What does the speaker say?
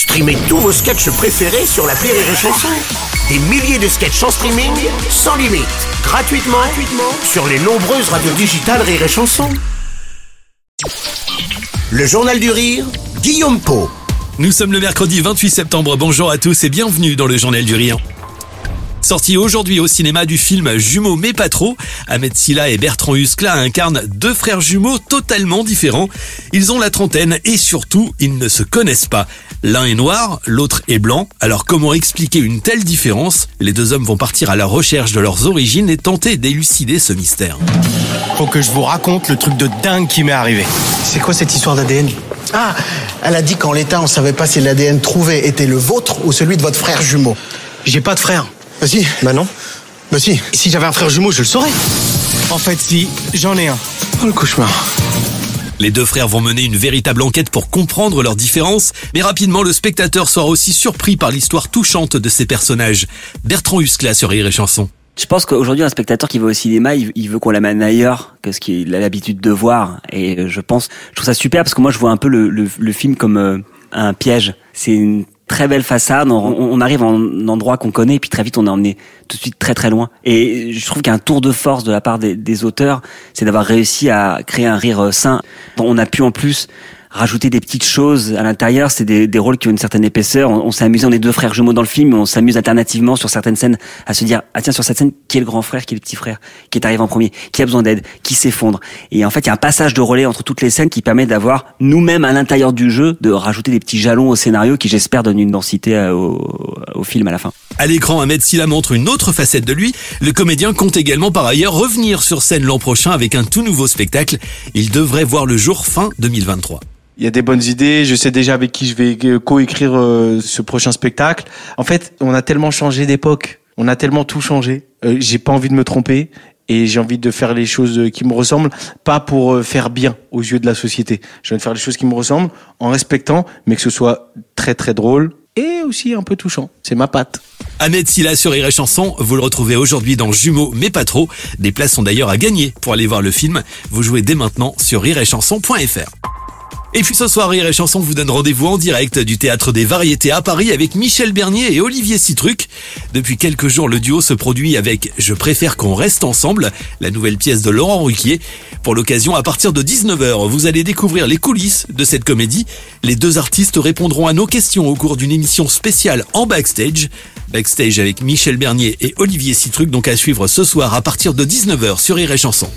Streamez tous vos sketchs préférés sur la Rire et Chanson. Des milliers de sketchs en streaming, sans limite, gratuitement, sur les nombreuses radios digitales Rire et Chanson. Le Journal du Rire, Guillaume Po. Nous sommes le mercredi 28 septembre. Bonjour à tous et bienvenue dans le Journal du Rire. Sorti aujourd'hui au cinéma du film Jumeaux mais pas trop, Ahmed Silla et Bertrand Huskla incarnent deux frères jumeaux totalement différents. Ils ont la trentaine et surtout, ils ne se connaissent pas. L'un est noir, l'autre est blanc. Alors comment expliquer une telle différence? Les deux hommes vont partir à la recherche de leurs origines et tenter d'élucider ce mystère. Faut que je vous raconte le truc de dingue qui m'est arrivé. C'est quoi cette histoire d'ADN Ah, elle a dit qu'en l'état, on savait pas si l'ADN trouvé était le vôtre ou celui de votre frère jumeau. J'ai pas de frère. Bah si. Bah non. Bah si. Si j'avais un frère jumeau, je le saurais. En fait, si, j'en ai un. Oh le cauchemar. Les deux frères vont mener une véritable enquête pour comprendre leurs différences, mais rapidement le spectateur sera aussi surpris par l'histoire touchante de ces personnages. Bertrand Huskla sur Rire et Chanson. Je pense qu'aujourd'hui, un spectateur qui va au cinéma, il veut qu'on l'amène ailleurs que ce qu'il a l'habitude de voir. Et je pense, je trouve ça super parce que moi, je vois un peu le, le, le film comme euh, un piège. C'est une très belle façade. On, arrive en endroit qu'on connaît, et puis très vite on est emmené tout de suite très très loin. Et je trouve qu'un tour de force de la part des, des auteurs, c'est d'avoir réussi à créer un rire sain. On a pu en plus rajouter des petites choses à l'intérieur. C'est des, des, rôles qui ont une certaine épaisseur. On, s'est amusé, on est deux frères jumeaux dans le film, on s'amuse alternativement sur certaines scènes à se dire ah tiens sur cette scène qui est le grand frère, qui est le petit frère, qui est arrivé en premier, qui a besoin d'aide, qui s'effondre. Et en fait il y a un passage de relais entre toutes les scènes qui permet d'avoir nous-mêmes à l'intérieur du jeu de rajouter des petits jalons au scénario qui j'espère donnent une densité euh, au, au, film à la fin. À l'écran, Ahmed Silla montre une autre facette de lui. Le comédien compte également par ailleurs revenir sur scène l'an prochain avec un tout nouveau spectacle. Il devrait voir le jour fin 2023 il y a des bonnes idées. Je sais déjà avec qui je vais co-écrire euh, ce prochain spectacle. En fait, on a tellement changé d'époque. On a tellement tout changé. Euh, j'ai pas envie de me tromper et j'ai envie de faire les choses qui me ressemblent, pas pour euh, faire bien aux yeux de la société. Je de faire les choses qui me ressemblent en respectant, mais que ce soit très très drôle et aussi un peu touchant. C'est ma patte. Ahmed Silla sur Rire Chanson, vous le retrouvez aujourd'hui dans Jumeaux, mais pas trop. Des places sont d'ailleurs à gagner pour aller voir le film. Vous jouez dès maintenant sur rireetchanson.fr. Et puis ce soir, Rire et Chanson vous donne rendez-vous en direct du Théâtre des Variétés à Paris avec Michel Bernier et Olivier Citruc. Depuis quelques jours, le duo se produit avec Je préfère qu'on reste ensemble, la nouvelle pièce de Laurent Ruquier. Pour l'occasion, à partir de 19h, vous allez découvrir les coulisses de cette comédie. Les deux artistes répondront à nos questions au cours d'une émission spéciale en backstage. Backstage avec Michel Bernier et Olivier Citruc, donc à suivre ce soir à partir de 19h sur Rire chanson